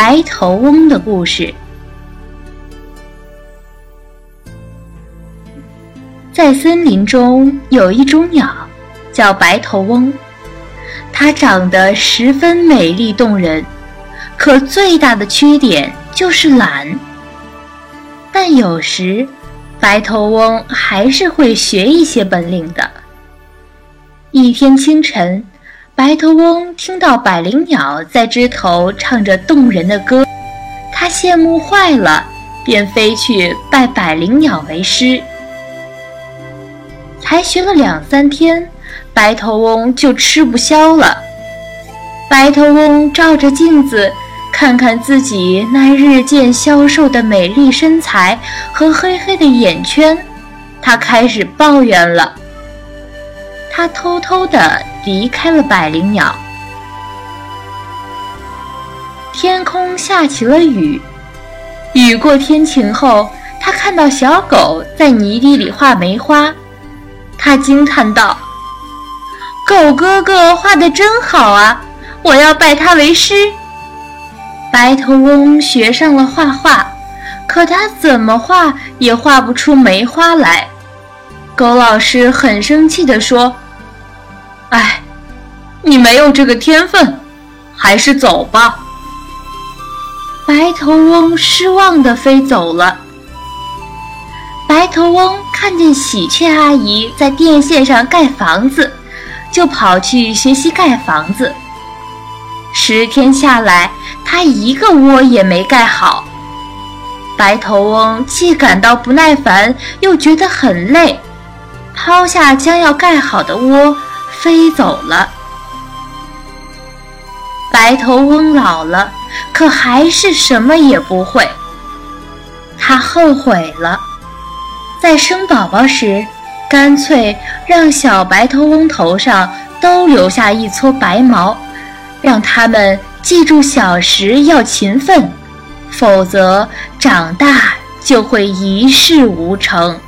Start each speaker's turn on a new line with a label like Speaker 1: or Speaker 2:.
Speaker 1: 白头翁的故事。在森林中有一种鸟，叫白头翁。它长得十分美丽动人，可最大的缺点就是懒。但有时，白头翁还是会学一些本领的。一天清晨，白头翁听到百灵鸟在枝头唱着动人的歌，他羡慕坏了，便飞去拜百灵鸟为师。才学了两三天，白头翁就吃不消了。白头翁照着镜子，看看自己那日渐消瘦的美丽身材和黑黑的眼圈，他开始抱怨了。他偷偷地离开了百灵鸟。天空下起了雨，雨过天晴后，他看到小狗在泥地里画梅花，他惊叹道：“狗哥哥画的真好啊！我要拜他为师。”白头翁学上了画画，可他怎么画也画不出梅花来。狗老师很生气地说。哎，你没有这个天分，还是走吧。白头翁失望地飞走了。白头翁看见喜鹊阿姨在电线上盖房子，就跑去学习盖房子。十天下来，他一个窝也没盖好。白头翁既感到不耐烦，又觉得很累，抛下将要盖好的窝。飞走了。白头翁老了，可还是什么也不会。他后悔了，在生宝宝时，干脆让小白头翁头上都留下一撮白毛，让他们记住小时要勤奋，否则长大就会一事无成。